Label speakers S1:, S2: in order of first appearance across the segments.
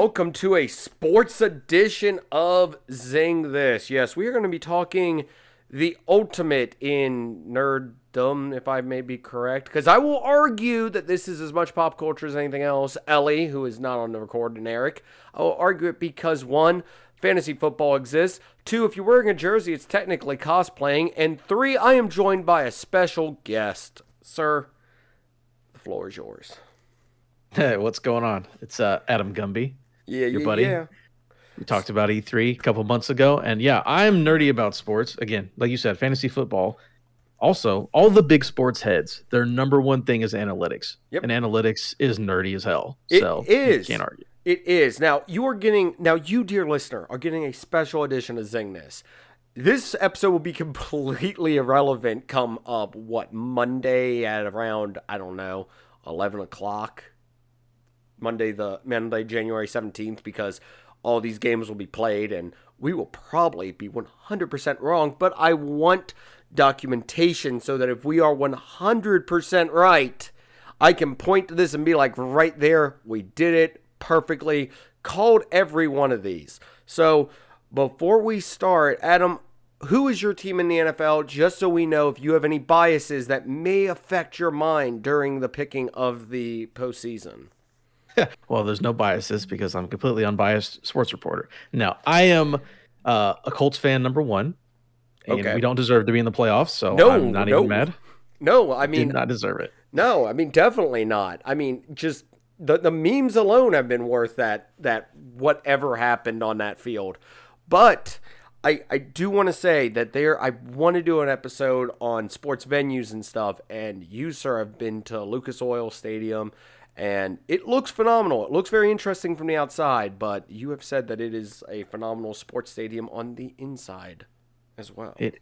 S1: welcome to a sports edition of Zing This. Yes, we are going to be talking the ultimate in nerddom, if I may be correct, because I will argue that this is as much pop culture as anything else. Ellie, who is not on the record, and Eric, I will argue it because one, fantasy football exists. Two, if you're wearing a jersey, it's technically cosplaying. And three, I am joined by a special guest. Sir, the floor is yours.
S2: Hey, what's going on? It's uh, Adam Gumby,
S1: Yeah,
S2: your
S1: yeah,
S2: buddy.
S1: yeah.
S2: We talked about E3 a couple months ago, and yeah, I'm nerdy about sports. Again, like you said, fantasy football. Also, all the big sports heads, their number one thing is analytics,
S1: Yep.
S2: and analytics is nerdy as hell.
S1: It
S2: so you
S1: is.
S2: can't argue.
S1: It is. Now, you are getting, now, you, dear listener, are getting a special edition of Zing This. This episode will be completely irrelevant come up, what, Monday at around, I don't know, 11 o'clock? Monday, the Monday, January 17th, because all these games will be played and we will probably be 100% wrong, but I want documentation so that if we are 100% right, I can point to this and be like, right there, we did it perfectly. Called every one of these. So before we start, Adam, who is your team in the NFL? Just so we know if you have any biases that may affect your mind during the picking of the postseason.
S2: Well, there's no biases because I'm completely unbiased sports reporter. Now, I am uh, a Colts fan, number one. And
S1: Okay.
S2: we don't deserve to be in the playoffs, so
S1: No,
S2: I'm not
S1: no.
S2: even mad.
S1: No, I mean,
S2: Did not deserve it.
S1: No, I mean definitely not. I mean just the the memes alone have been worth that that whatever happened on that field. But I I do want to say that there I want to do an episode on sports venues and stuff and you sir have been to Lucas Oil Stadium and it looks phenomenal. It looks very interesting from the outside, but you have said that it is a phenomenal sports stadium on the inside as well.
S2: It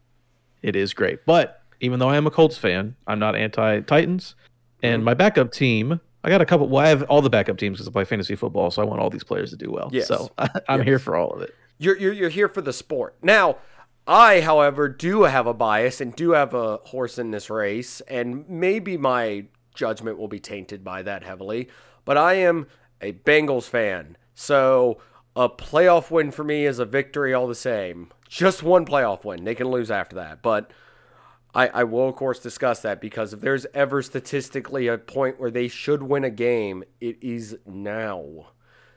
S2: it is great. But even though I am a Colts fan, I'm not anti Titans.
S1: Mm-hmm.
S2: And my backup team, I got a couple. Well, I have all the backup teams because I play fantasy football, so I want all these players to do well.
S1: Yes.
S2: So I'm here for all of it.
S1: You're, you're you're here for the sport. Now, I, however, do have a bias and do have a horse in this race, and maybe my judgment will be tainted by that heavily. But I am a Bengals fan, so a playoff win for me is a victory all the same. Just one playoff win. They can lose after that, but I, I will of course discuss that because if there's ever statistically a point where they should win a game, it is now.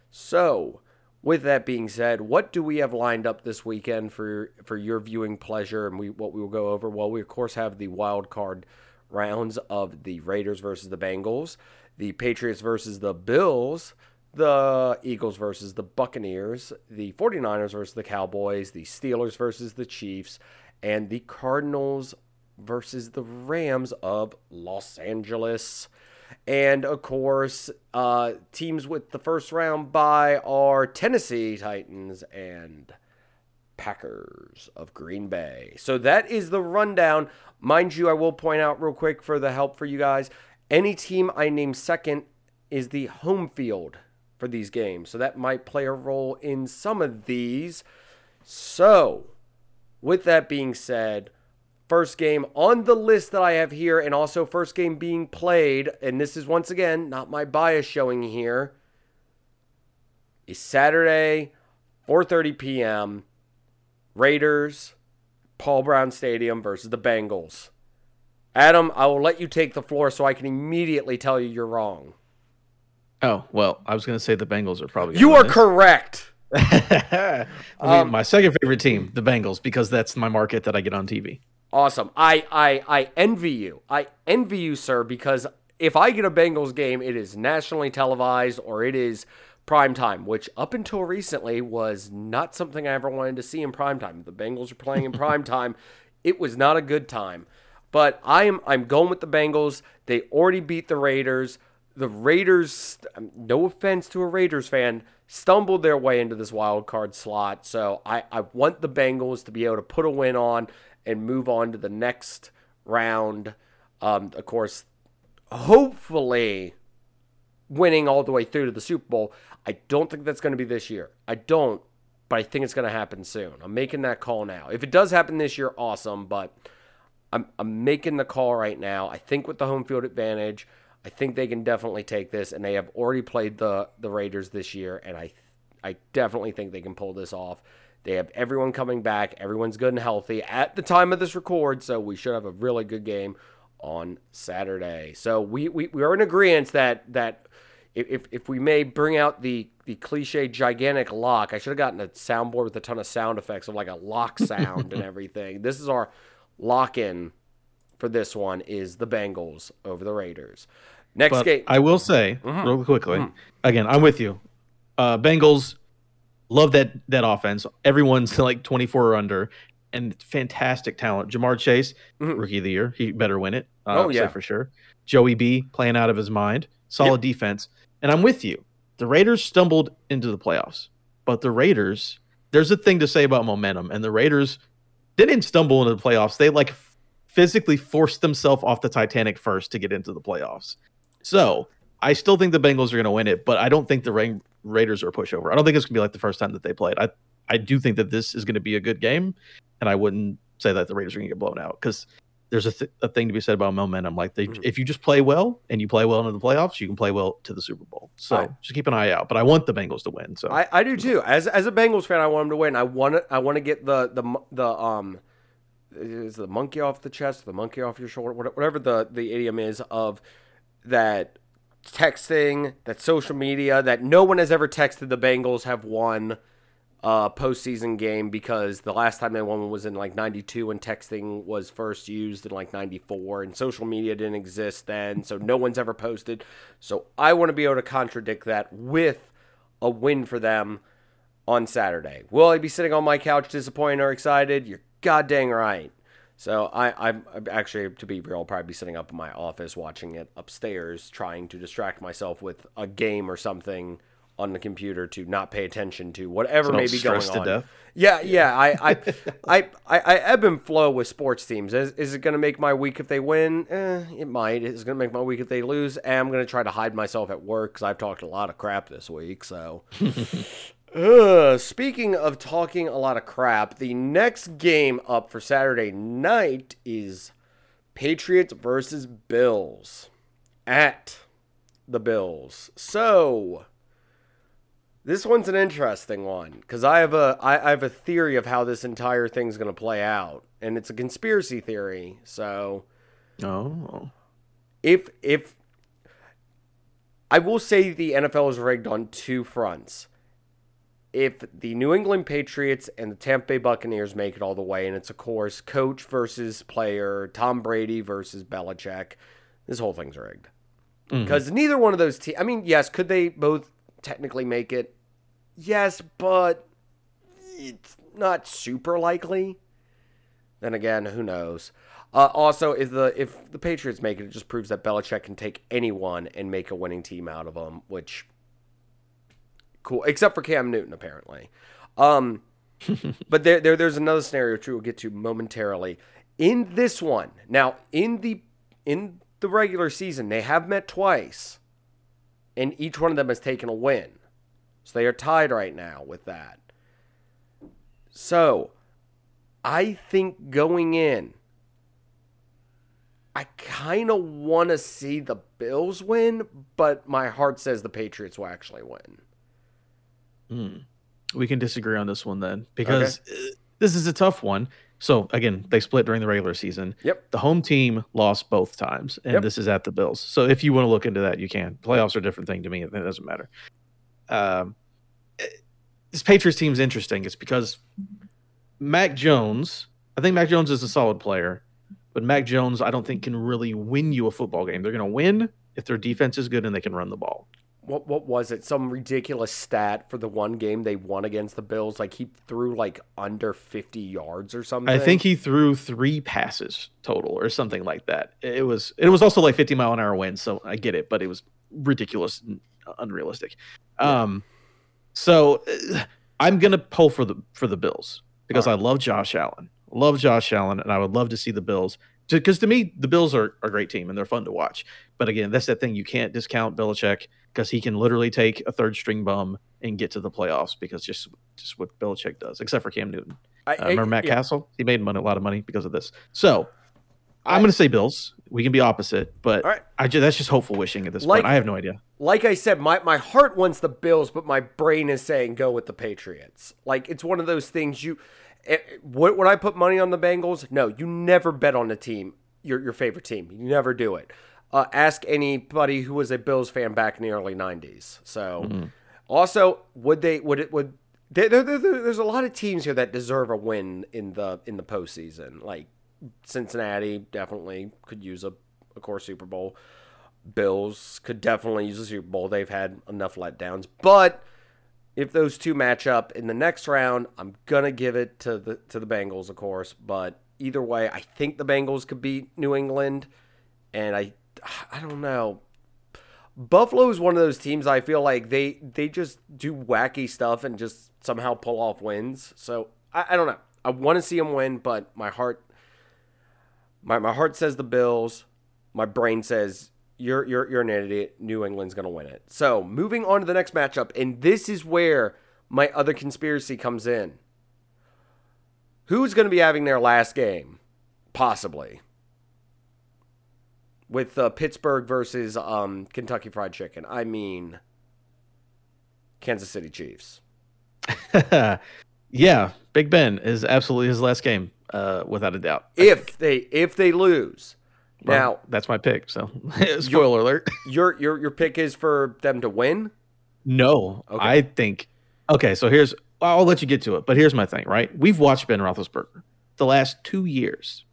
S1: So, with that being said, what do we have lined up this weekend for for your viewing pleasure and we what we will go over? Well, we of course have the wild card rounds of the Raiders versus the Bengals, the Patriots versus the Bills, the Eagles versus the Buccaneers, the 49ers versus the Cowboys, the Steelers versus the Chiefs, and the Cardinals versus the Rams of Los Angeles. And of course, uh, teams with the first round bye are Tennessee Titans and Packers of Green Bay. So that is the rundown. Mind you, I will point out real quick for the help for you guys any team I name second is the home field for these games. So that might play a role in some of these. So, with that being said, first game on the list that I have here, and also first game being played, and this is once again not my bias showing here, is Saturday, 4:30 p.m. Raiders, Paul Brown Stadium versus the Bengals. Adam, I will let you take the floor so I can immediately tell you you're wrong.
S2: Oh well, I was gonna say the Bengals are probably.
S1: You are correct.
S2: I mean,
S1: Um,
S2: my second favorite team, the Bengals, because that's my market that I get on TV.
S1: Awesome. I, I I envy you. I envy you, sir, because if I get a Bengals game, it is nationally televised or it is prime time, which up until recently was not something I ever wanted to see in prime time. The Bengals are playing in prime time. It was not a good time. But I am I'm going with the Bengals. They already beat the Raiders. The Raiders, um, no offense to a Raiders fan, stumbled their way into this wild card slot. So I, I want the Bengals to be able to put a win on and move on to the next round. Um, of course, hopefully winning all the way through to the Super Bowl. I don't think that's going to be this year. I don't, but I think it's going to happen soon. I'm making that call now. If it does happen this year, awesome, but I'm, I'm making the call right now. I think with the home field advantage, I think they can definitely take this, and they have already played the, the Raiders this year, and I I definitely think they can pull this off. They have everyone coming back. Everyone's good and healthy at the time of this record, so we should have a really good game on Saturday. So we, we, we are in agreement that that if, if we may bring out the the cliche gigantic lock, I should have gotten a soundboard with a ton of sound effects of like a lock sound and everything. This is our lock in for this one is the Bengals over the Raiders. Next
S2: But
S1: game.
S2: I will say
S1: Mhm.
S2: real quickly.
S1: Mhm.
S2: Again, I'm with you. Uh, Bengals love that that offense. Everyone's like 24 or under, and fantastic talent. Ja'Marr Chase,
S1: Mhm.
S2: rookie of the year, he better win it. Uh,
S1: Oh, yeah.
S2: for sure. Joey B playing out of his mind. Solid defense, and I'm with you. The Raiders stumbled into the playoffs, but the Raiders. There's a thing to say about momentum, and the Raiders didn't stumble into the playoffs. They like physically forced themselves off the Titanic first to get into the playoffs. So I still think the Bengals are going to win it, but I don't think the Ra- Raiders are a pushover. I don't think it's going to be like the first time that they played. I I do think that this is going to be a good game, and I wouldn't say that the Raiders are going to get blown out because there's a, th- a thing to be said about momentum. Like they,
S1: Mhm.
S2: if you just play well and you play well into the playoffs, you can play well to the Super Bowl. So
S1: I-
S2: just keep an eye out. But I want the Bengals to win. So
S1: I, I do too. As as a Bengals fan, I want them to win. I want to I want to get the the the um is the monkey off the chest, the monkey off your shoulder, whatever the the idiom is of that texting, that social media, that no one has ever texted the Bengals have won a postseason game because the last time they won was in like 92 when texting was first used in like 94 and social media didn't exist then so no one's ever posted. So i want to be able to contradict that with a win for them on saturday. Will i be sitting on my couch disappointed or excited? You're goddamn right. So I, I'm actually, to be real, I'll probably be sitting up in my office watching it upstairs, trying to distract myself with a game or something on the computer to not pay attention to whatever
S2: So
S1: may be going
S2: to
S1: on.
S2: death.
S1: Yeah, yeah. I, I, I, I, I ebb and flow with sports teams. Is, is it going to make my week if they win? Eh, it might. It's going to make my week if they lose. And I'm going to try to hide myself at work because I've talked a lot of crap this week. So, Ugh, speaking of talking a lot of crap, the next game up for Saturday night is Patriots versus Bills at the Bills. So this one's an interesting one because I have a I, I have a theory of how this entire thing's going to play out, and it's a conspiracy theory. So
S2: oh,
S1: if if I will say the NFL is rigged on two fronts. If the New England Patriots and the Tampa Bay Buccaneers make it all the way, and it's of course coach versus player, Tom Brady versus Belichick, this whole thing's rigged.
S2: Mm-hmm.
S1: Because neither one of those teams, I mean, yes, could they both technically make it? Yes, but it's not super likely. Then again, who knows? Uh, also, if the if the Patriots make it, it just proves that Belichick can take anyone and make a winning team out of them, which cool, except for Cam Newton apparently. Um, but there, there there's another scenario which we'll get to momentarily. In this one, now in the in the regular season, they have met twice, and each one of them has taken a win. So they are tied right now with that. So, I think going in, I kind of want to see the Bills win, but my heart says the Patriots will actually win.
S2: Hmm. We can disagree on this one then because uh, this is a tough one. So again, they split during the regular season.
S1: Yep.
S2: The home team lost both times, and
S1: Yep.
S2: this is at the Bills. So if you want to look into that, you can. Playoffs are a different thing to me. And it doesn't matter. Um, eh, this Patriots team's interesting. It's because Mac Jones. I think Mac Jones is a solid player, but Mac Jones, I don't think can really win you a football game. They're going to win if their defense is good and they can run the ball.
S1: What what was it? Some ridiculous stat for the one game they won against the Bills. Like he threw like under fifty yards or something.
S2: I think he threw three passes total or something like that. It was it was also like 50 mile an hour wind, so I get it, but it was ridiculous and unrealistic. Um so uh, I'm going to pull for the for the Bills because I love Josh Allen. Love Josh Allen and I would love to see the Bills because to me the Bills are, are a great team and they're fun to watch. But again, that's that thing you can't discount Belichick because he can literally take a third string bum and get to the playoffs because just just what Belichick does, except for Cam Newton.
S1: I,
S2: Uh, remember Matt
S1: yeah.
S2: Cassel? He made money, a lot of money because of this. So I'm going to say Bills. We can be opposite, but
S1: right.
S2: I ju- that's just hopeful wishing at this
S1: Like-
S2: point. I have no idea.
S1: like I said, my, my heart wants the Bills, but my brain is saying go with the Patriots. Like it's one of those things you eh, would, would I put money on the Bengals? No, you never bet on the team, your your favorite team. You never do it. Uh, ask anybody who was a Bills fan back in the early '90s. So, also, would they? Would it? Would there, there, there- there's a lot of teams here that deserve a win in the in the postseason. Like Cincinnati definitely could use a, of course, Super Bowl. Bills could definitely use a Super Bowl. They've had enough letdowns. But if those two match up in the next round, I'm gonna give it to the to the Bengals, of course. But either way, I think the Bengals could beat New England, and I I don't know. Buffalo is one of those teams I feel like they they just do wacky stuff and just somehow pull off wins. So I, I don't know. I want to see them win, but my heart my, my heart says the Bills. My brain says you're you're you're an idiot. New England's gonna win it. So moving on to the next matchup, and this is where my other conspiracy comes in. Who's gonna be having their last game? Possibly. With uh, Pittsburgh versus um, Kentucky Fried Chicken. I mean, Kansas City Chiefs.
S2: yeah, Big Ben is absolutely his last game, uh, without a doubt.
S1: If they if they lose,
S2: Well,
S1: now
S2: that's my pick. So, spoiler alert.
S1: your your your pick is for them to win.
S2: No,
S1: Okay.
S2: I think. Okay, so here's. I'll let you get to it, but here's my thing. Right, we've watched Ben Roethlisberger the last two years,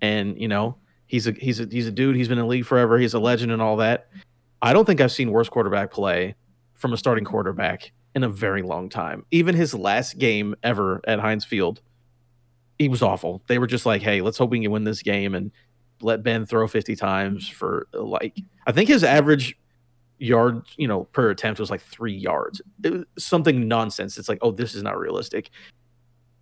S2: and you know he's a he's a he's a dude. He's been in the league forever. He's a legend and all that. I don't think I've seen worse quarterback play from a starting quarterback in a very long time. Even his last game ever at Heinz Field, he was awful. They were just like, "Hey, let's hope we can win this game and let Ben throw 50 times for like I think his average yard, you know, per attempt was like 3 yards. Something nonsense. It's like, "Oh, this is not realistic."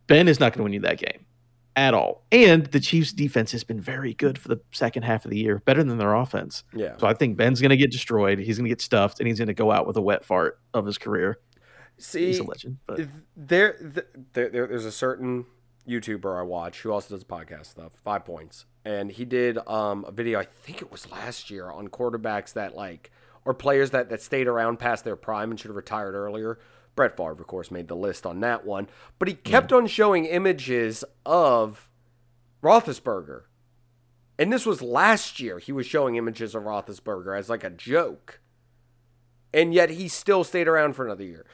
S2: Ben is not going to win you that game at all. And the Chiefs defense has been very good for the second half of the year, better than their offense.
S1: Yeah.
S2: So I think Ben's going to get destroyed. He's going to get stuffed and he's going to go out with a wet fart of his career.
S1: See,
S2: He's a legend. But
S1: there, there, there, there's a certain YouTuber I watch who also does podcast stuff. Five Points, and he did um, a video. I think it was last year on quarterbacks that like or players that that stayed around past their prime and should have retired earlier. Brett Favre, of course, made the list on that one, but he kept on showing images of Roethlisberger. And this was last year. He was showing images of Roethlisberger as like a joke. And yet he still stayed around for another year.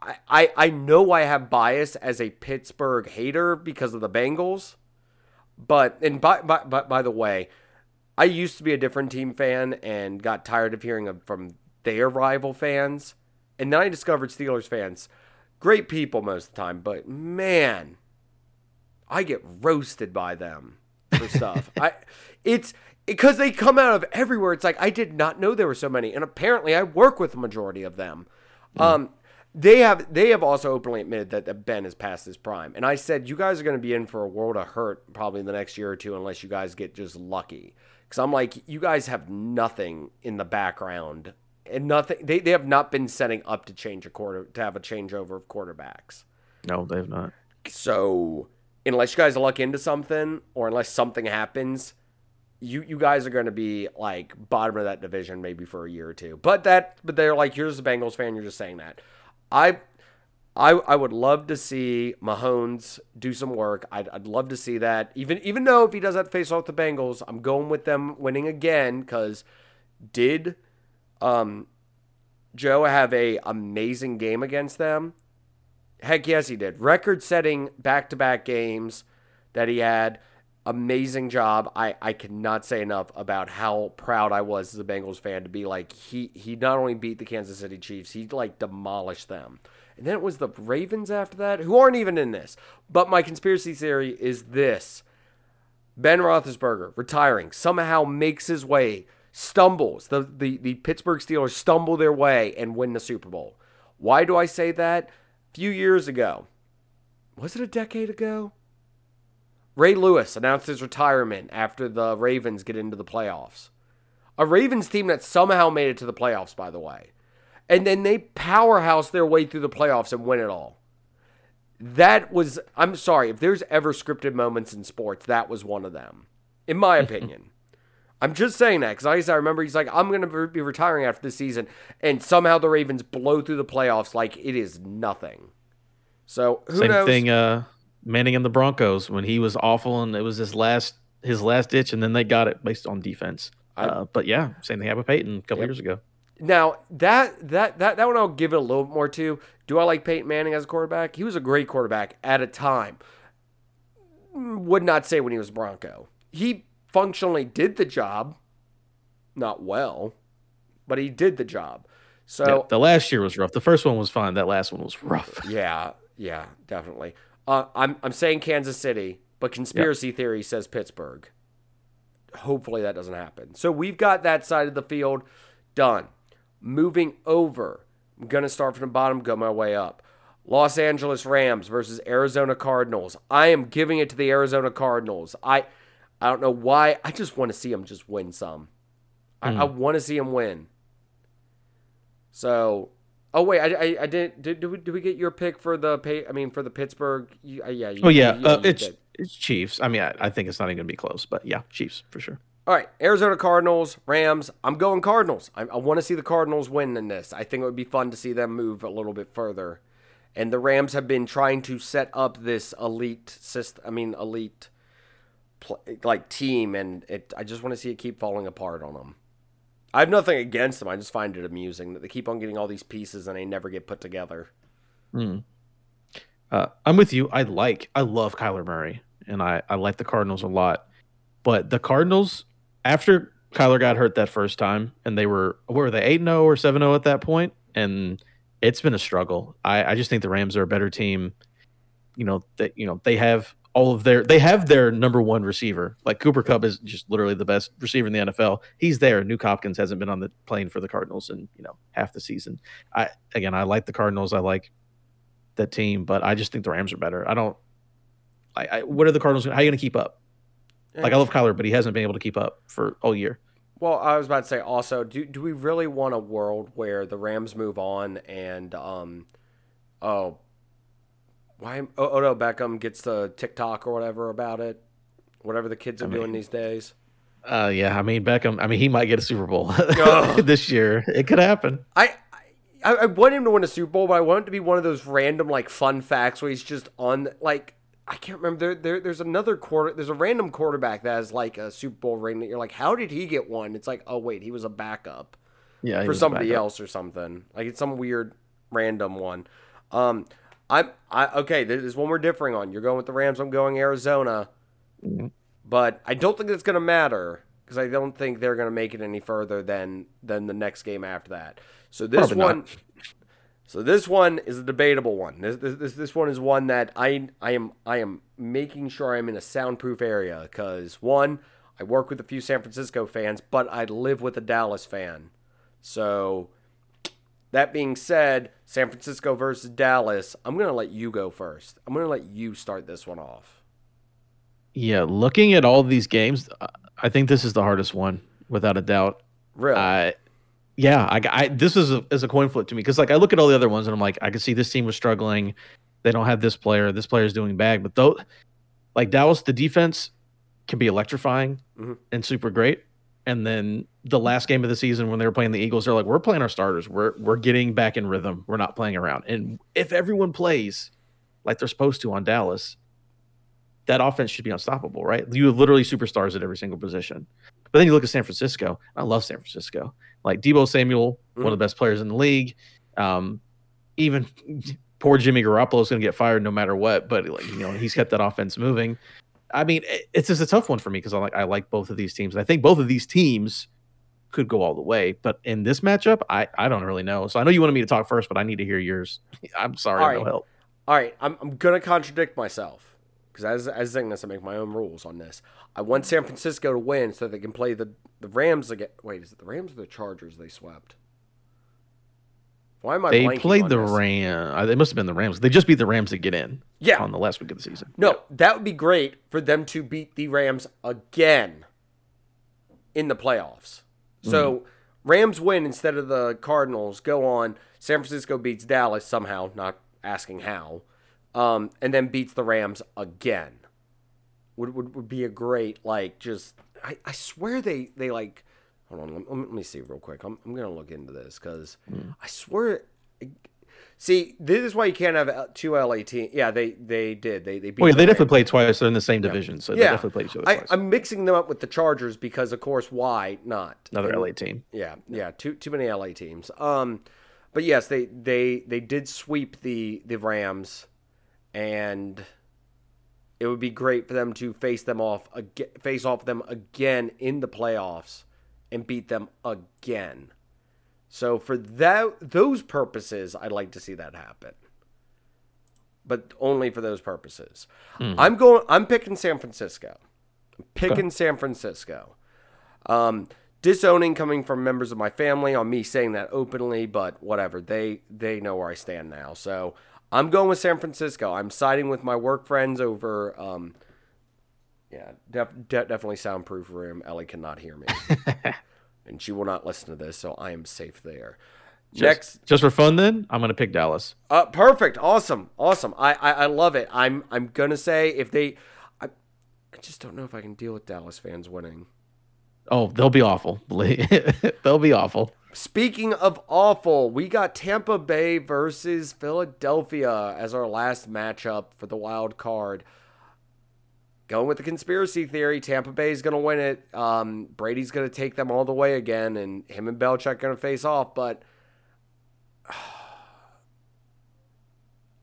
S1: I, I, I know I have bias as a Pittsburgh hater because of the Bengals. But and by, by, by, by the way, I used to be a different team fan and got tired of hearing from their rival fans. And then I discovered Steelers fans, great people most of the time, but man, I get roasted by them for stuff. I it's because they come out of everywhere. It's like I did not know there were so many, and apparently I work with the majority of them. Um, they have they have also openly admitted that, that Ben is past his prime, and I said you guys are going to be in for a world of hurt probably in the next year or two unless you guys get just lucky. Because I'm like you guys have nothing in the background and nothing. They they have not been setting up to change a quarter to have a changeover of quarterbacks.
S2: no, they've not.
S1: So unless you guys luck into something or unless something happens, you you guys are going to be like bottom of that division maybe for a year or two. But that but they're like you're just a Bengals fan, you're just saying that. I I I would love to see Mahomes do some work. I'd, I'd love to see that. Even even though if he does that face off the Bengals, I'm going with them winning again cuz did um Joe have a amazing game against them? Heck yes, he did. Record setting back to back games that he had. Amazing job. I, I cannot say enough about how proud I was as a Bengals fan to be like he he not only beat the Kansas City Chiefs, he like demolished them. And then it was the Ravens after that, who aren't even in this. But my conspiracy theory is this. Ben Roethlisberger retiring somehow makes his way, stumbles. The, the, the Pittsburgh Steelers stumble their way and win the Super Bowl. Why do I say that? A few years ago, was it a decade ago? Ray Lewis announced his retirement after the Ravens get into the playoffs. A Ravens team that somehow made it to the playoffs, by the way. And then they powerhouse their way through the playoffs and win it all. That was, I'm sorry, if there's ever scripted moments in sports, that was one of them. in my opinion. I'm just saying that because like I said, I remember he's like, I'm going to be retiring after this season, and somehow the Ravens blow through the playoffs like it is nothing. So who
S2: Same
S1: knows?
S2: thing, uh, Manning and the Broncos when he was awful and it was his last his last ditch, and then they got it based on defense.
S1: I-
S2: uh, but yeah, same thing happened with Peyton a couple
S1: Yep.
S2: years ago.
S1: Now that that that that one I'll give it a little bit more to. Do I like Peyton Manning as a quarterback? He was a great quarterback at a time. Would not say when he was Bronco. He functionally did the job, not well, but he did the job.
S2: Yeah,
S1: So
S2: the last year was rough. The first one was fine. That last one was rough.
S1: yeah, yeah, definitely. Uh, I'm I'm saying Kansas City, but conspiracy theory says Pittsburgh. Hopefully that doesn't happen. So we've got that side of the field done. Moving over, I'm gonna start from the bottom, go my way up. Los Angeles Rams versus Arizona Cardinals. I am giving it to the Arizona Cardinals. I I don't know why. I just want to see him just win some. I, I want to see him win. So, oh wait, I, I, I didn't. Did, did, we, did we get your pick for the pay? I mean, for the Pittsburgh? You, uh, yeah. You,
S2: Oh yeah,
S1: you-
S2: uh, it's
S1: did.
S2: it's Chiefs. I mean, I, I think it's not even gonna be close, but yeah, Chiefs for sure.
S1: All right, Arizona Cardinals, Rams. I'm going Cardinals. I, I want to see the Cardinals win in this. I think it would be fun to see them move a little bit further. And the Rams have been trying to set up this elite system. I mean, elite like team, and it. I just want to see it keep falling apart on them. I have nothing against them. I just find it amusing that they keep on getting all these pieces and they never get put together.
S2: Uh, I'm with you. I like, I love Kyler Murray, and I I like the Cardinals a lot. But the Cardinals, after Kyler got hurt that first time, and they were were they eight zero or seven zero at that point, and it's been a struggle. I I just think the Rams are a better team. You know that you know they have all of their they have their number one receiver. Like Cooper Kupp is just literally the best receiver in the NFL. He's there. Nuk Hopkins hasn't been on the plane for the Cardinals in you know half the season. I again I like the Cardinals. I like that team, but I just think the Rams are better. I don't. I, I what are the Cardinals? How are you going to keep up? Like I love Kyler, but he hasn't been able to keep up for all year.
S1: Well, I was about to say also, do do we really want a world where the Rams move on and um, oh, why oh, Odell Beckham gets the TikTok or whatever about it, whatever the kids are
S2: I
S1: doing these days.
S2: Uh, yeah, I mean Beckham. I mean he might get a Super Bowl this year. It could happen.
S1: I, I I want him to win a Super Bowl, but I want it to be one of those random like fun facts where he's just on like I can't remember. There, there there's another quarter. There's a random quarterback that has like a Super Bowl ring that you're like, how did he get one? It's like, oh wait, he was a backup.
S2: Yeah,
S1: for somebody else or something. Like it's some weird random one. Um, I'm I okay. There's one we're differing on. You're going with the Rams. I'm going Arizona,
S2: Mhm.
S1: but I don't think it's gonna matter because I don't think they're gonna make it any further than than the next game after that. So this
S2: Probably not.
S1: one. So this one is a debatable one. This, this this this one is one that I I am I am making sure I'm in a soundproof area because one I work with a few San Francisco fans, but I live with a Dallas fan. So that being said, San Francisco versus Dallas, I'm gonna let you go first. I'm gonna let you start this one off.
S2: Yeah, looking at all these games, uh, I think this is the hardest one without a doubt.
S1: Really?
S2: I, yeah, I, I this is a, is a coin flip to me because like I look at all the other ones and I'm like I can see this team was struggling. They don't have this player. This player is doing bad, but though, like Dallas, the defense can be electrifying
S1: Mhm.
S2: and super great. And then the last game of the season when they were playing the Eagles, they're like, we're playing our starters. We're we're getting back in rhythm. We're not playing around. And if everyone plays like they're supposed to on Dallas, that offense should be unstoppable, right? You have literally superstars at every single position. But then you look at San Francisco. I love San Francisco. Like Deebo Samuel, one of the best players in the league. Um, even poor Jimmy Garoppolo is going to get fired no matter what. But like you know, he's kept that offense moving. I mean, it's just a tough one for me because I like I like both of these teams. And I think both of these teams could go all the way. But in this matchup, I I don't really know. So I know you wanted me to talk first, but I need to hear yours. I'm sorry,
S1: All
S2: no help.
S1: All right, I'm, I'm gonna contradict myself because as as Zingness, I make my own rules on this. I want San Francisco to win so they can play the the Rams again. Wait, is it the Rams or the Chargers they swept? Why am I?
S2: They played the
S1: this?
S2: Ram. Uh, they must have been the Rams. They just beat the Rams to get in.
S1: Yeah.
S2: on the last week of the season.
S1: No, that would be great for them to beat the Rams again in the playoffs. So Rams win instead of the Cardinals. Go on. San Francisco beats Dallas somehow, not asking how, um, and then beats the Rams again. would, would, would be a great like just I, I swear they they like hold on let, let me see real quick. I'm, I'm gonna look into this because I swear see this is why you can't have two LA teams yeah they they did. They they beat
S2: Oh yeah,
S1: the
S2: they definitely played twice. They're in the same division, so they
S1: yeah.
S2: definitely played each other
S1: I,
S2: twice.
S1: I'm mixing them up with the Chargers because of course why not?
S2: Another
S1: And-
S2: LA team.
S1: yeah, yeah, too too many LA teams. Um, but yes, they they they did sweep the the Rams, and it would be great for them to face them off face off them again in the playoffs, and beat them again. So for that those purposes, I'd like to see that happen. But only for those purposes. I'm going. I'm picking San Francisco. I'm picking San Francisco. Um, disowning coming from members of my family on me saying that openly, but whatever. They they know where I stand now. So I'm going with San Francisco. I'm siding with my work friends over. Um, yeah, def- de- definitely soundproof room. Ellie cannot hear me, and she will not listen to this, so I am safe there.
S2: Just,
S1: Next,
S2: just for fun, then I'm gonna pick Dallas.
S1: uh, perfect, awesome, awesome. I, I I love it. I'm I'm gonna say if they, I, I just don't know if I can deal with Dallas fans winning.
S2: Oh, they'll be awful. they'll be awful.
S1: Speaking of awful, we got Tampa Bay versus Philadelphia as our last matchup for the wild card. Going with the conspiracy theory, Tampa Bay is going to win it. Um, Brady's going to take them all the way again, and him and Belichick going to face off. But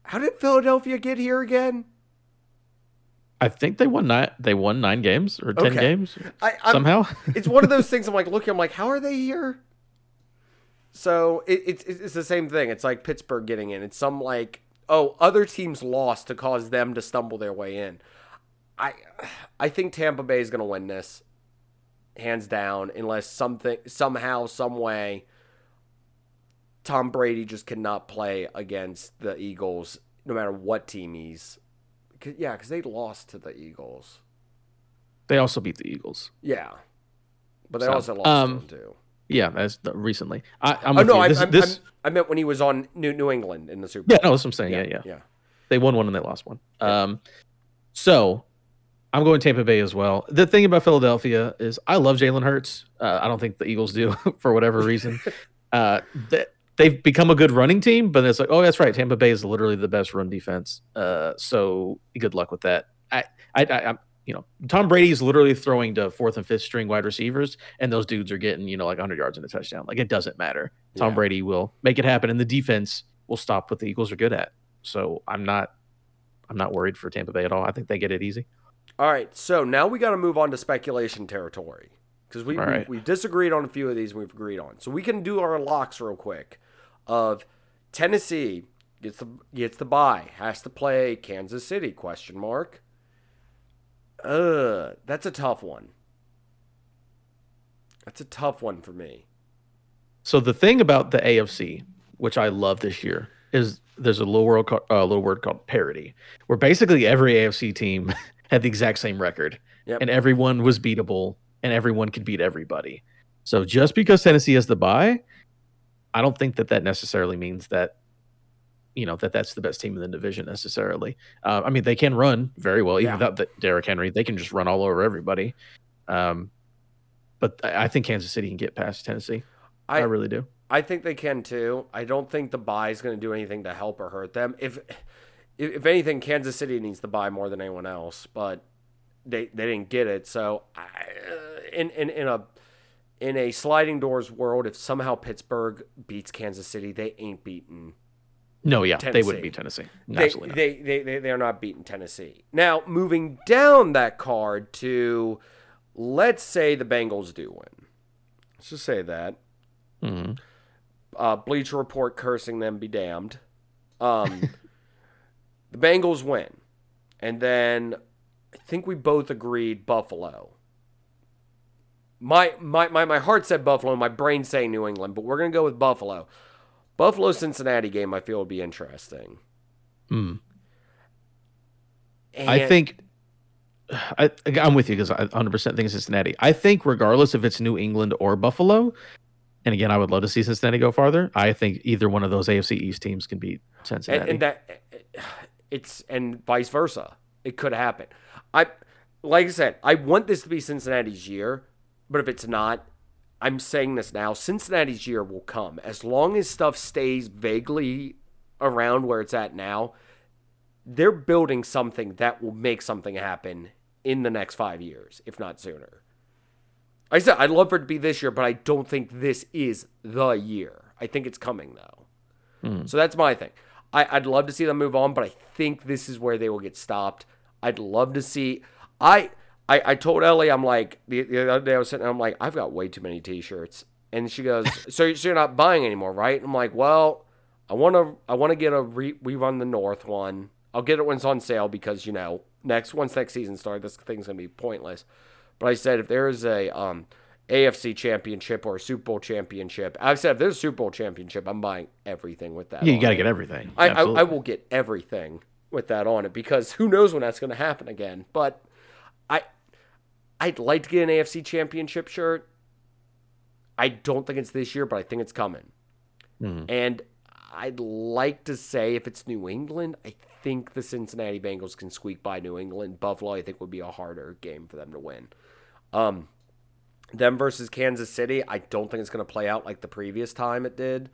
S1: how did Philadelphia get here again?
S2: I think they won nine. They won nine games or ten
S1: Okay.
S2: games
S1: I,
S2: somehow.
S1: it's one of those things. I'm like looking. I'm like, how are they here? So it, it's it's the same thing. It's like Pittsburgh getting in. It's some like oh other teams lost to cause them to stumble their way in. I I think Tampa Bay is going to win this, hands down, unless something somehow some way. Tom Brady just cannot play against the Eagles, no matter what team he's. 'cause- Yeah, because they lost to the Eagles.
S2: they also beat the Eagles.
S1: Yeah, but they
S2: So,
S1: also lost
S2: um,
S1: to them too.
S2: Yeah, as the, recently. I, I'm
S1: Oh no. I,
S2: This,
S1: I,
S2: this,
S1: I meant when he was on New New England in the Super.
S2: yeah,
S1: Bowl.
S2: no, that's what I'm saying. Yeah, yeah.
S1: yeah.
S2: They won one and they lost one. Um, so I'm going Tampa Bay as well. The thing about Philadelphia is I love Jalen Hurts. Uh, I don't think the Eagles do for whatever reason. uh, they've become a good running team, but it's like, oh, that's right. Tampa Bay is literally the best run defense. Uh, so good luck with that. I, I, I, you know, Tom Brady's literally throwing to fourth and fifth string wide receivers, and those dudes are getting, you know, like 100 yards in a touchdown. Like it doesn't matter. Tom
S1: Yeah.
S2: Brady will make it happen, and the defense will stop what the Eagles are good at. So I'm not, I'm not worried for Tampa Bay at all. I think they get it easy.
S1: All right, so now we got to move on to speculation territory because we,
S2: All
S1: we
S2: right.
S1: we disagreed on a few of these. and We've agreed on, so we can do our locks real quick. Of Tennessee gets the gets the bye, has to play Kansas City? Question mark. Uh, that's a tough one. That's a tough one for me.
S2: So the thing about the AFC, which I love this year, is there's a little word called, uh, little word called parity, where basically every AFC team had the exact same record,
S1: Yep.
S2: and everyone was beatable, and everyone could beat everybody. So just because Tennessee has the bye, I don't think that that necessarily means that you know that that's the best team in the division necessarily. Uh, I mean, they can run very well, even
S1: Yeah.
S2: without the Derrick Henry. They can just run all over everybody. Um, but I think Kansas City can get past Tennessee. I,
S1: I
S2: really do.
S1: I think they can too. I don't think the bye is going to do anything to help or hurt them. If if if anything, Kansas City needs to buy more than anyone else, but they they didn't get it. So I, in in in a in a sliding doors world, if somehow Pittsburgh beats Kansas City, they ain't beaten.
S2: No, yeah, they wouldn't beat Tennessee.
S1: They,
S2: Absolutely not.
S1: they, they, they, they're not beating Tennessee. Now, moving down that card to, let's say the Bengals do win. Let's just say that.
S2: Mhm.
S1: uh, Bleacher Report cursing them be damned. Um, the Bengals win, and then I think we both agreed Buffalo. My my my my heart said Buffalo, my brain saying New England, but we're gonna go with Buffalo. Buffalo Cincinnati game I feel would be interesting.
S2: Mm.
S1: And
S2: I think I, I'm with you because I 100% think Cincinnati. I think regardless if it's New England or Buffalo, and again, I would love to see Cincinnati go farther. I think either one of those AFC East teams can beat
S1: and,
S2: Cincinnati.
S1: and that it's and vice versa. It could happen. I like I said, I want this to be Cincinnati's year, but if it's not, I'm saying this now. Cincinnati's year will come as long as stuff stays vaguely around where it's at now. They're building something that will make something happen in the next five years, if not sooner. I said I'd love for it to be this year, but I don't think this is the year. I think it's coming though. Hmm. So that's my thing. I, I'd love to see them move on, but I think this is where they will get stopped. I'd love to see. I I, I told Ellie, I'm like the, the other day I was sitting, I'm like, I've got way too many T-shirts, and she goes, so, so you're not buying anymore, right? I'm like, well, I want to I want to get a re, rerun the North one. I'll get it when it's on sale because you know next once next season starts, this thing's gonna be pointless. But I said if there is a um, AFC championship or a Super Bowl championship, I've said if there's a Super Bowl championship, I'm buying everything with that.
S2: Yeah, you got to get everything.
S1: I, I, I will get everything with that on it because who knows when that's going to happen again. But I I'd like to get an AFC championship shirt. I don't think it's this year, but I think it's coming.
S2: Mhm.
S1: And I'd like to say if it's New England, I think the Cincinnati Bengals can squeak by New England. Buffalo, I think, would be a harder game for them to win. Um, them versus Kansas City, I don't think it's going to play out like the previous time it did.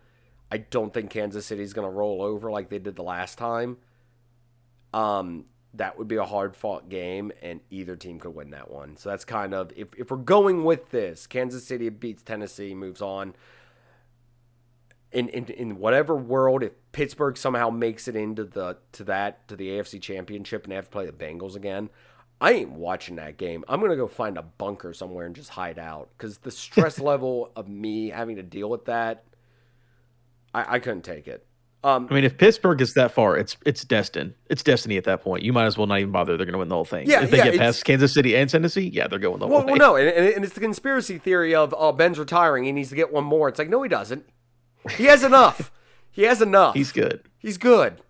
S1: I don't think Kansas City's going to roll over like they did the last time. Um, that would be a hard fought game, and either team could win that one. So that's kind of if, if we're going with this, Kansas City beats Tennessee, moves on. In, in in whatever world, if Pittsburgh somehow makes it into the to that to the AFC Championship and they have to play the Bengals again, I ain't watching that game. I'm gonna go find a bunker somewhere and just hide out because the stress level of me having to deal with that, I, I couldn't take it. Um,
S2: I mean, if Pittsburgh gets that far, it's it's destined. It's destiny at that point. You might as well not even bother. They're going to win the whole thing.
S1: Yeah,
S2: if they
S1: yeah,
S2: get past Kansas City and Tennessee, yeah, they're going the whole
S1: Well, well no, and, and and it's the conspiracy theory of oh Ben's retiring, he needs to get one more. It's like no, he doesn't. He has enough. he has enough.
S2: He's good.
S1: He's good.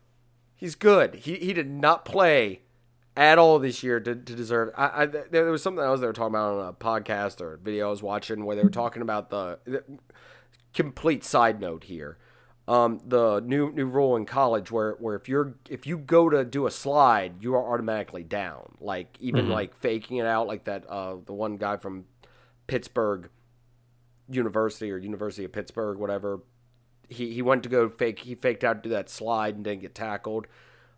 S1: He's good. He he did not play at all this year to, to deserve. I, I there was something else they were talking about on a podcast or video I was watching where they were talking about the, the complete side note here. Um, the new new rule in college where where if you're if you go to do a slide, you are automatically down. Like even like faking it out, like that uh, the one guy from Pittsburgh University or University of Pittsburgh, whatever. He he went to go fake. He faked out to do that slide and didn't get tackled.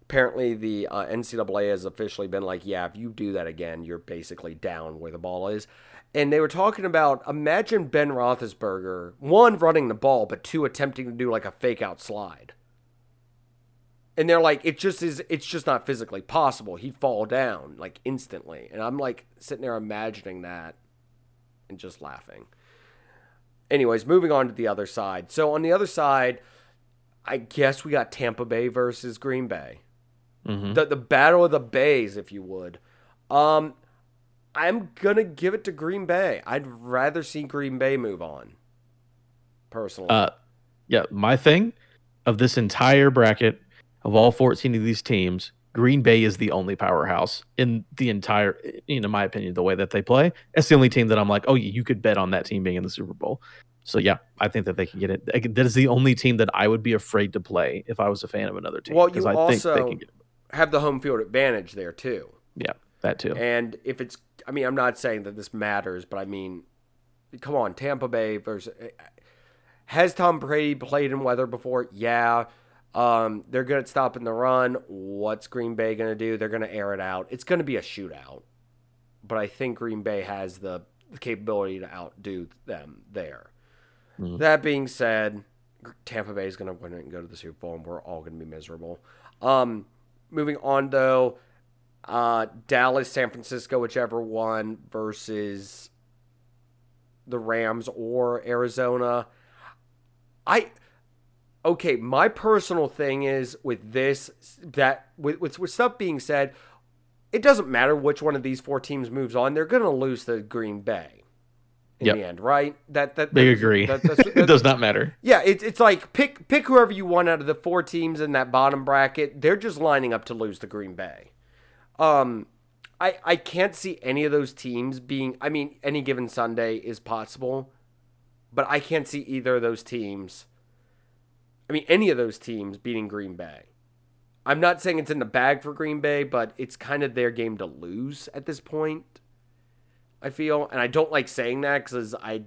S1: Apparently, the uh, NCAA has officially been like, yeah, if you do that again, you're basically down where the ball is. And they were talking about imagine Ben Roethlisberger one running the ball, but two attempting to do like a fake out slide. And they're like, it just is. It's just not physically possible. He'd fall down like instantly. And I'm like sitting there imagining that and just laughing. Anyways, moving on to the other side. So on the other side, I guess we got Tampa Bay versus Green Bay.
S2: Mhm.
S1: The the battle of the bays, if you would. Um, I'm gonna give it to Green Bay. I'd rather see Green Bay move on. Personally,
S2: Uh, yeah, my thing of this entire bracket of all 14 of these teams, Green Bay is the only powerhouse in the entire, in my opinion, the way that they play. That's the only team that I'm like, oh, you could bet on that team being in the Super Bowl. So yeah, I think that they can get it. That is the only team that I would be afraid to play if I was a fan of another team.
S1: Well, you
S2: I think
S1: also-
S2: they can get it.
S1: have the home field advantage there too.
S2: Yeah, that too.
S1: And if it's, I mean, I'm not saying that this matters, but I mean, come on, Tampa Bay versus. Has Tom Brady played in weather before? Yeah. Um, they're good at stopping the run. What's Green Bay going to do? They're going to air it out. It's going to be a shootout. But I think Green Bay has the the capability to outdo them there.
S2: Mhm.
S1: That being said, Tampa Bay is going to win it and go to the Super Bowl, and we're all going to be miserable. Um, moving on, though, uh, Dallas, San Francisco, whichever one versus the Rams or Arizona. I okay. My personal thing is with this that with with, with stuff being said, it doesn't matter which one of these four teams moves on. They're going to lose to Green Bay in
S2: Yep.
S1: the end, right? That that that's-
S2: agree.
S1: that- that's-
S2: it does not matter.
S1: yeah, it's it's like pick pick whoever you want out of the four teams in that bottom bracket. They're just lining up to lose to Green Bay. Um, I I can't see any of those teams being. I mean, any given Sunday is possible, but I can't see either of those teams. I mean, any of those teams beating Green Bay. I'm not saying it's in the bag for Green Bay, but it's kind of their game to lose at this point. I feel, and I don't like saying that because I,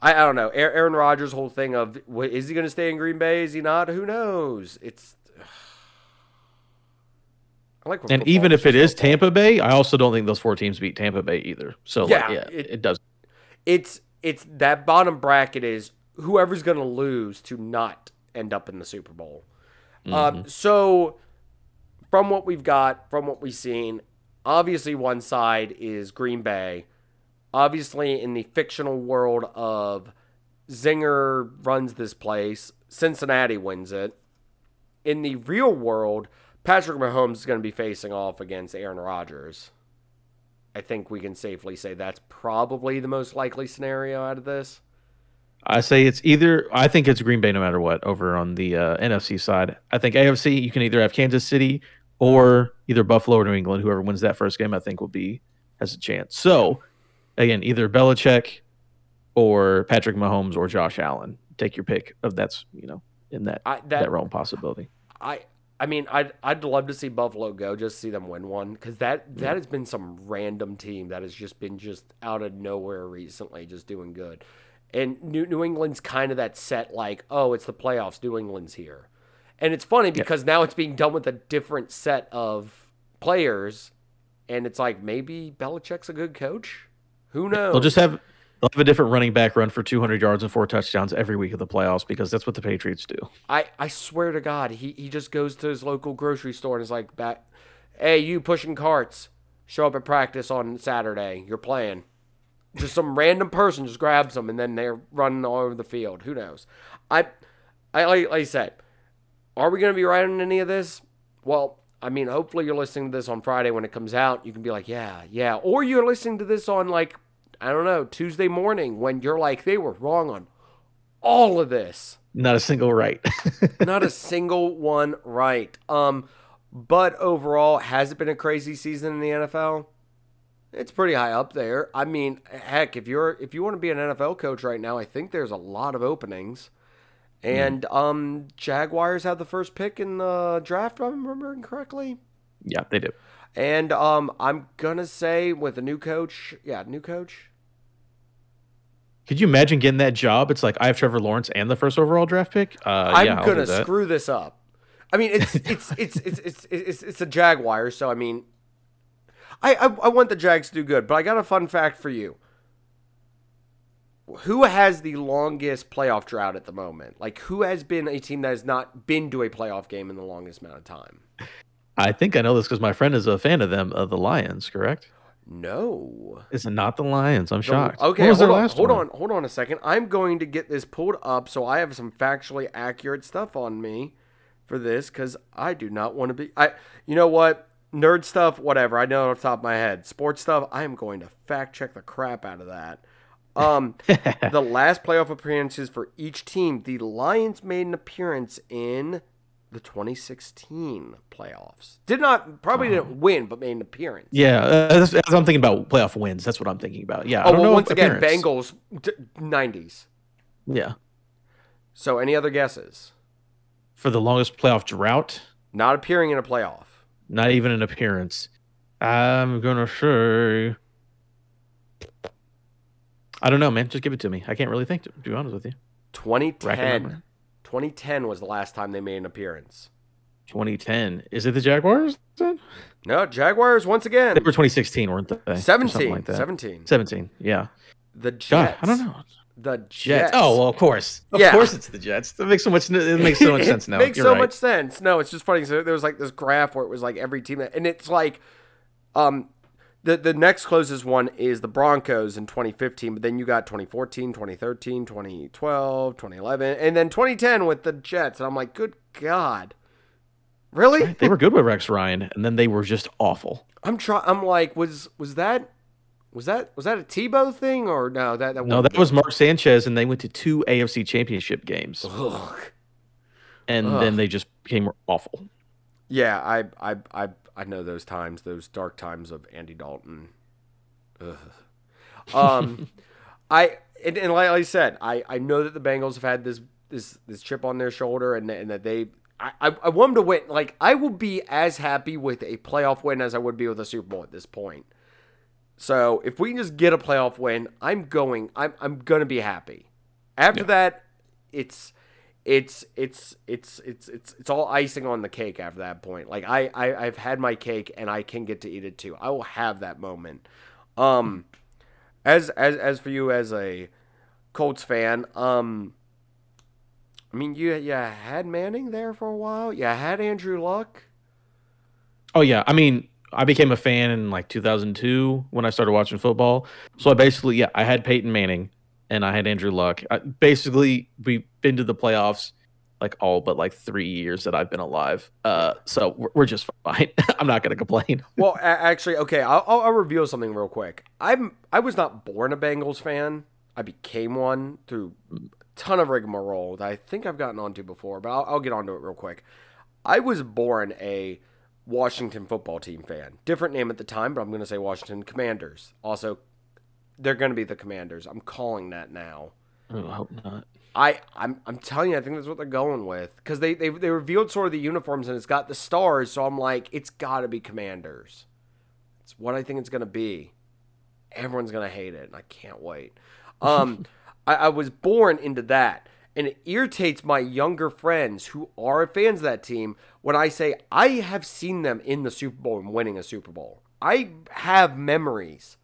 S1: I, I don't know. Aaron Rodgers' whole thing of what, is he going to stay in Green Bay? Is he not? Who knows? It's.
S2: I like and even if it is football. Tampa Bay, I also don't think those four teams beat Tampa Bay either. So yeah, like, yeah it, it does.
S1: It's it's that bottom bracket is whoever's going to lose to not end up in the Super Bowl. Mm-hmm. Um, so, from what we've got, from what we've seen, obviously one side is Green Bay. Obviously, in the fictional world of Zinger runs this place, Cincinnati wins it. In the real world, Patrick Mahomes is going to be facing off against Aaron Rodgers. I think we can safely say that's probably the most likely scenario out of this.
S2: I say it's either. I think it's Green Bay no matter what over on the uh, NFC side. I think AFC you can either have Kansas City or either Buffalo or New England. Whoever wins that first game, I think will be has a chance. So again, either Belichick or Patrick Mahomes or Josh Allen. Take your pick of that's you know in that I, that, that realm possibility.
S1: I I mean, I'd I'd love to see Buffalo go, just see them win one, because that that has been some random team that has just been just out of nowhere recently, just doing good. And New New England's kind of that set, like, oh, it's the playoffs. New England's here, and it's funny because yeah. now it's being done with a different set of players, and it's like maybe Belichick's a good coach. Who knows?
S2: They'll just have They'll have a different running back run for 200 yards and four touchdowns every week of the playoffs because that's what the Patriots do.
S1: I, I swear to God, he, he just goes to his local grocery store and is like, back, hey, you pushing carts, show up at practice on Saturday. You're playing. Just some random person just grabs them and then they're running all over the field. Who knows? I, I like, like I said, are we going to be right on any of this? Well, I mean, hopefully you're listening to this on Friday when it comes out. You can be like, yeah, yeah. Or you're listening to this on like I don't know, Tuesday morning when you're like, they were wrong on all of this.
S2: Not a single right.
S1: Not a single one right. Um, but overall, has it been a crazy season in the NFL? It's pretty high up there. I mean, heck, if you're if you want to be an NFL coach right now, I think there's a lot of openings. And mm. um, Jaguars have the first pick in the draft, if I'm remembering correctly.
S2: Yeah, they do.
S1: And um, I'm gonna say with a new coach, yeah, new coach.
S2: Could you imagine getting that job? It's like I have Trevor Lawrence and the first overall draft pick. Uh,
S1: I'm
S2: yeah,
S1: gonna screw this up. I mean, it's it's, it's it's it's it's it's a Jaguar, so I mean, I, I I want the Jags to do good, but I got a fun fact for you. Who has the longest playoff drought at the moment? Like, who has been a team that has not been to a playoff game in the longest amount of time?
S2: I think I know this because my friend is a fan of them, of the Lions. Correct?
S1: No.
S2: It's not the Lions? I'm shocked.
S1: Okay, hold, on, hold on, hold on a second. I'm going to get this pulled up so I have some factually accurate stuff on me for this because I do not want to be. I, you know what, nerd stuff, whatever. I know off the top of my head. Sports stuff, I am going to fact check the crap out of that. Um, the last playoff appearances for each team, the Lions made an appearance in the 2016 playoffs. Did not probably didn't win, but made an appearance.
S2: Yeah, uh, that's, that's, I'm thinking about playoff wins. That's what I'm thinking about. Yeah.
S1: Oh, well, once again, Bengals, d- 90s.
S2: Yeah.
S1: So, any other guesses
S2: for the longest playoff drought?
S1: Not appearing in a playoff.
S2: Not even an appearance. I'm gonna say. I don't know, man. Just give it to me. I can't really think. To, be honest with you.
S1: 2010. 2010 was the last time they made an appearance.
S2: 2010. Is it the Jaguars?
S1: No, Jaguars once again.
S2: They were 2016, weren't they?
S1: 17. Like 17.
S2: 17, yeah.
S1: The Jets.
S2: God, I don't know.
S1: The Jets.
S2: Oh, well, of course. Of yeah. course it's the Jets. That makes so much it makes so much sense now.
S1: it makes
S2: You're
S1: so
S2: right.
S1: much sense. No, it's just funny. So there was like this graph where it was like every team that, and it's like um the the next closest one is the Broncos in 2015, but then you got 2014, 2013, 2012, 2011, and then 2010 with the Jets. And I'm like, good God. Really?
S2: They were good with Rex Ryan, and then they were just awful.
S1: I'm trying. I'm like, was was that was that was that a Tebow thing or no? That, that
S2: no, that was Mark Sanchez, and they went to two AFC Championship games, Ugh. and Ugh. then they just became awful.
S1: Yeah, I I I I know those times, those dark times of Andy Dalton. Ugh. Um, I and, and like I said, I, I know that the Bengals have had this this this chip on their shoulder, and and that they I, I, I want them to win. Like I will be as happy with a playoff win as I would be with a Super Bowl at this point. So if we can just get a playoff win, I'm going. I'm I'm gonna be happy. After that, it's it's it's it's it's it's it's all icing on the cake after that point. Like I, I I've had my cake and I can get to eat it too. I will have that moment. Um, as as as for you as a Colts fan, um, I mean you you had Manning there for a while. You had Andrew Luck.
S2: Oh yeah, I mean I became a fan in like 2002 when I started watching football. So I basically yeah I had Peyton Manning and I had Andrew Luck. I, basically, we've been to the playoffs like all but like three years that I've been alive. Uh, so we're, we're just fine. I'm not going to complain.
S1: well, actually, okay, I'll, I'll, I'll reveal something real quick. I'm I was not born a Bengals fan. I became one through a ton of rigmarole that I think I've gotten onto before, but I'll, I'll get onto it real quick. I was born a Washington football team fan. Different name at the time, but I'm going to say Washington Commanders. Also, they're going to be the Commanders. I'm calling that now.
S2: Oh, I hope not.
S1: I I'm I'm telling you, I think that's what they're going with because they, they they revealed sort of the uniforms and it's got the stars, so I'm like, it's got to be Commanders. It's what I think it's going to be. Everyone's going to hate it, and I can't wait. Um, I, I was born into that, and it irritates my younger friends who are fans of that team when I say I have seen them in the Super Bowl and winning a Super Bowl. I have memories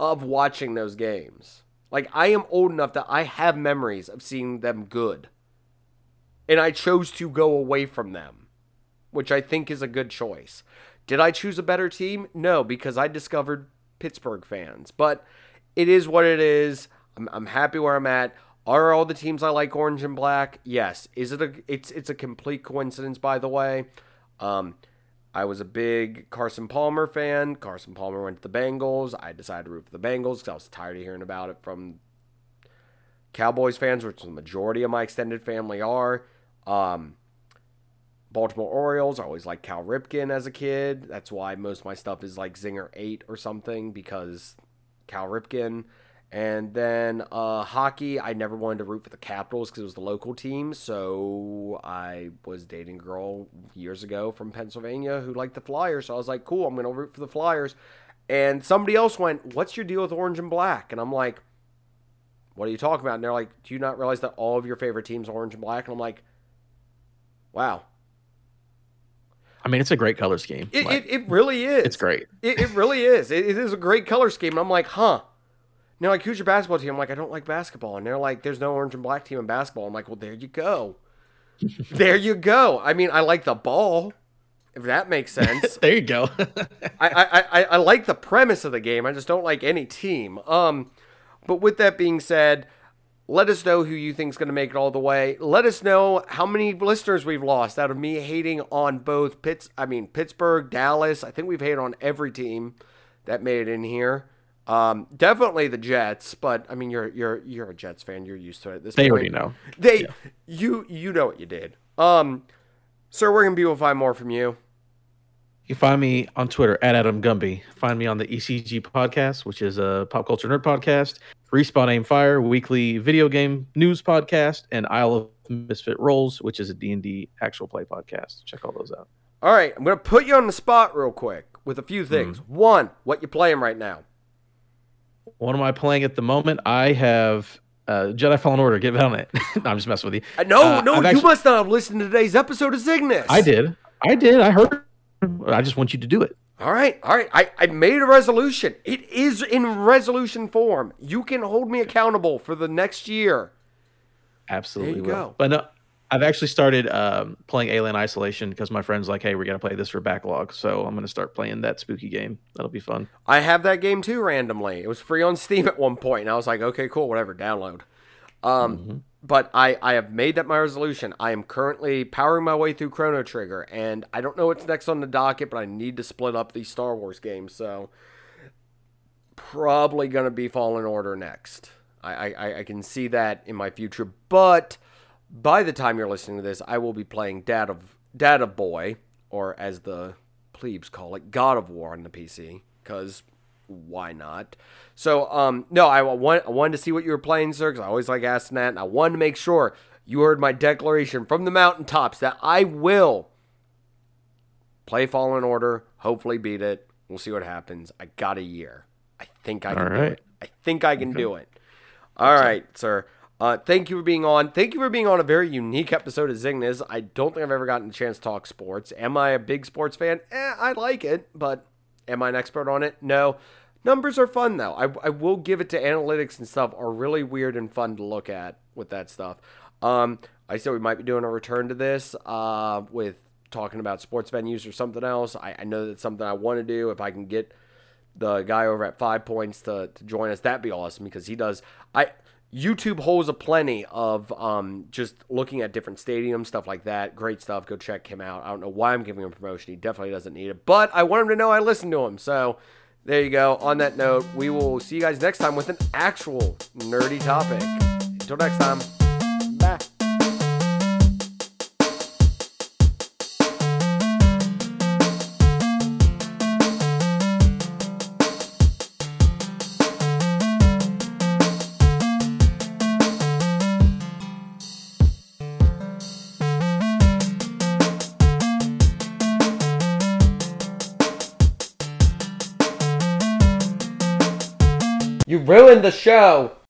S1: of watching those games. Like I am old enough that I have memories of seeing them good. And I chose to go away from them, which I think is a good choice. Did I choose a better team? No, because I discovered Pittsburgh fans. But it is what it is. I'm, I'm happy where I'm at. Are all the teams I like orange and black? Yes. Is it a it's it's a complete coincidence by the way. Um I was a big Carson Palmer fan. Carson Palmer went to the Bengals. I decided to root for the Bengals because I was tired of hearing about it from Cowboys fans, which the majority of my extended family are. Um, Baltimore Orioles. I always liked Cal Ripken as a kid. That's why most of my stuff is like Zinger 8 or something because Cal Ripken. And then uh, hockey, I never wanted to root for the Capitals because it was the local team. So I was dating a girl years ago from Pennsylvania who liked the Flyers. So I was like, cool, I'm going to root for the Flyers. And somebody else went, what's your deal with orange and black? And I'm like, what are you talking about? And they're like, do you not realize that all of your favorite teams are orange and black? And I'm like, wow.
S2: I mean, it's a great color scheme.
S1: It,
S2: Like,
S1: it, it really is.
S2: it's great.
S1: It, it really is. It, it is a great color scheme. And I'm like, huh. And they're like, who's your basketball team? I'm like, I don't like basketball. And they're like, there's no orange and black team in basketball. I'm like, well, there you go. there you go. I mean, I like the ball, if that makes sense.
S2: there you go.
S1: I, I, I, I like the premise of the game. I just don't like any team. Um, but with that being said, let us know who you think is going to make it all the way. Let us know how many listeners we've lost out of me hating on both Pitts. I mean Pittsburgh, Dallas. I think we've hated on every team that made it in here. Um, definitely the Jets, but I mean you're you're you're a Jets fan. You're used to it. At this
S2: they
S1: point.
S2: already know.
S1: They you you know what you did. Um, sir, where can people find more from you?
S2: You find me on Twitter at Adam Gumby. Find me on the ECG podcast, which is a pop culture nerd podcast. Respawn Aim Fire, weekly video game news podcast, and Isle of Misfit Rolls, which is a D&D actual play podcast. Check all those out.
S1: All right, I'm gonna put you on the spot real quick with a few things. One, what you playing right now?
S2: What am I playing at the moment? I have uh, Jedi Fallen Order. Get on it. no, I'm just messing with you.
S1: Uh, no,
S2: Uh,
S1: no,
S2: I've
S1: you
S2: actually-
S1: must not have listened to today's episode of Cygnus.
S2: I did. I did. I heard. I just want you to do it.
S1: All right, all right. I, I made a resolution. It is in resolution form. You can hold me accountable for the next year.
S2: Absolutely
S1: There you
S2: will.
S1: go.
S2: But no, I've actually started um, playing Alien Isolation because my friend's like, "Hey, we're gonna play this for backlog," so I'm gonna start playing that spooky game. That'll be fun.
S1: I have that game too randomly. It was free on Steam at one point, and I was like, okay, cool, whatever, download. Um,
S2: Mm-hmm.
S1: But I, I have made that my resolution. I am currently powering my way through Chrono Trigger, and I don't know what's next on the docket, but I need to split up these Star Wars games, so probably gonna be Fallen Order next. I, I, I can see that in my future, but by the time you're listening to this, I will be playing Dad of Dad of Boy, or as the plebes call it, God of War on the PC, because why not? So, um, no, I want I wanted to see what you were playing, sir, because I always like asking that, and I wanted to make sure You heard my declaration from the mountaintops that I will play Fallen Order, hopefully beat it. We'll see what happens. I got a year. I think I can
S2: All
S1: do
S2: right.
S1: it. I think I can do it. All right, sir. Uh, thank you for being on. Thank you for being on a very unique episode of Zingnas. I don't think I've ever gotten a chance to talk sports. Am I a big sports fan? Eh, I like it, but am I an expert on it? No. Numbers are fun though. I, I will give it to analytics and stuff are really weird and fun to look at with that stuff. Um, I said we might be doing a return to this uh, with talking about sports venues or something else. I, I know that's something I want to do. If I can get the guy over at Five Points to, to join us, that'd be awesome because he does. I YouTube holds a plenty of um, just looking at different stadiums, stuff like that. Great stuff. Go check him out. I don't know why I'm giving him promotion. He definitely doesn't need it, but I want him to know I listen to him. So there you go. On that note, we will see you guys next time with an actual nerdy topic. Until next time, ruined the show.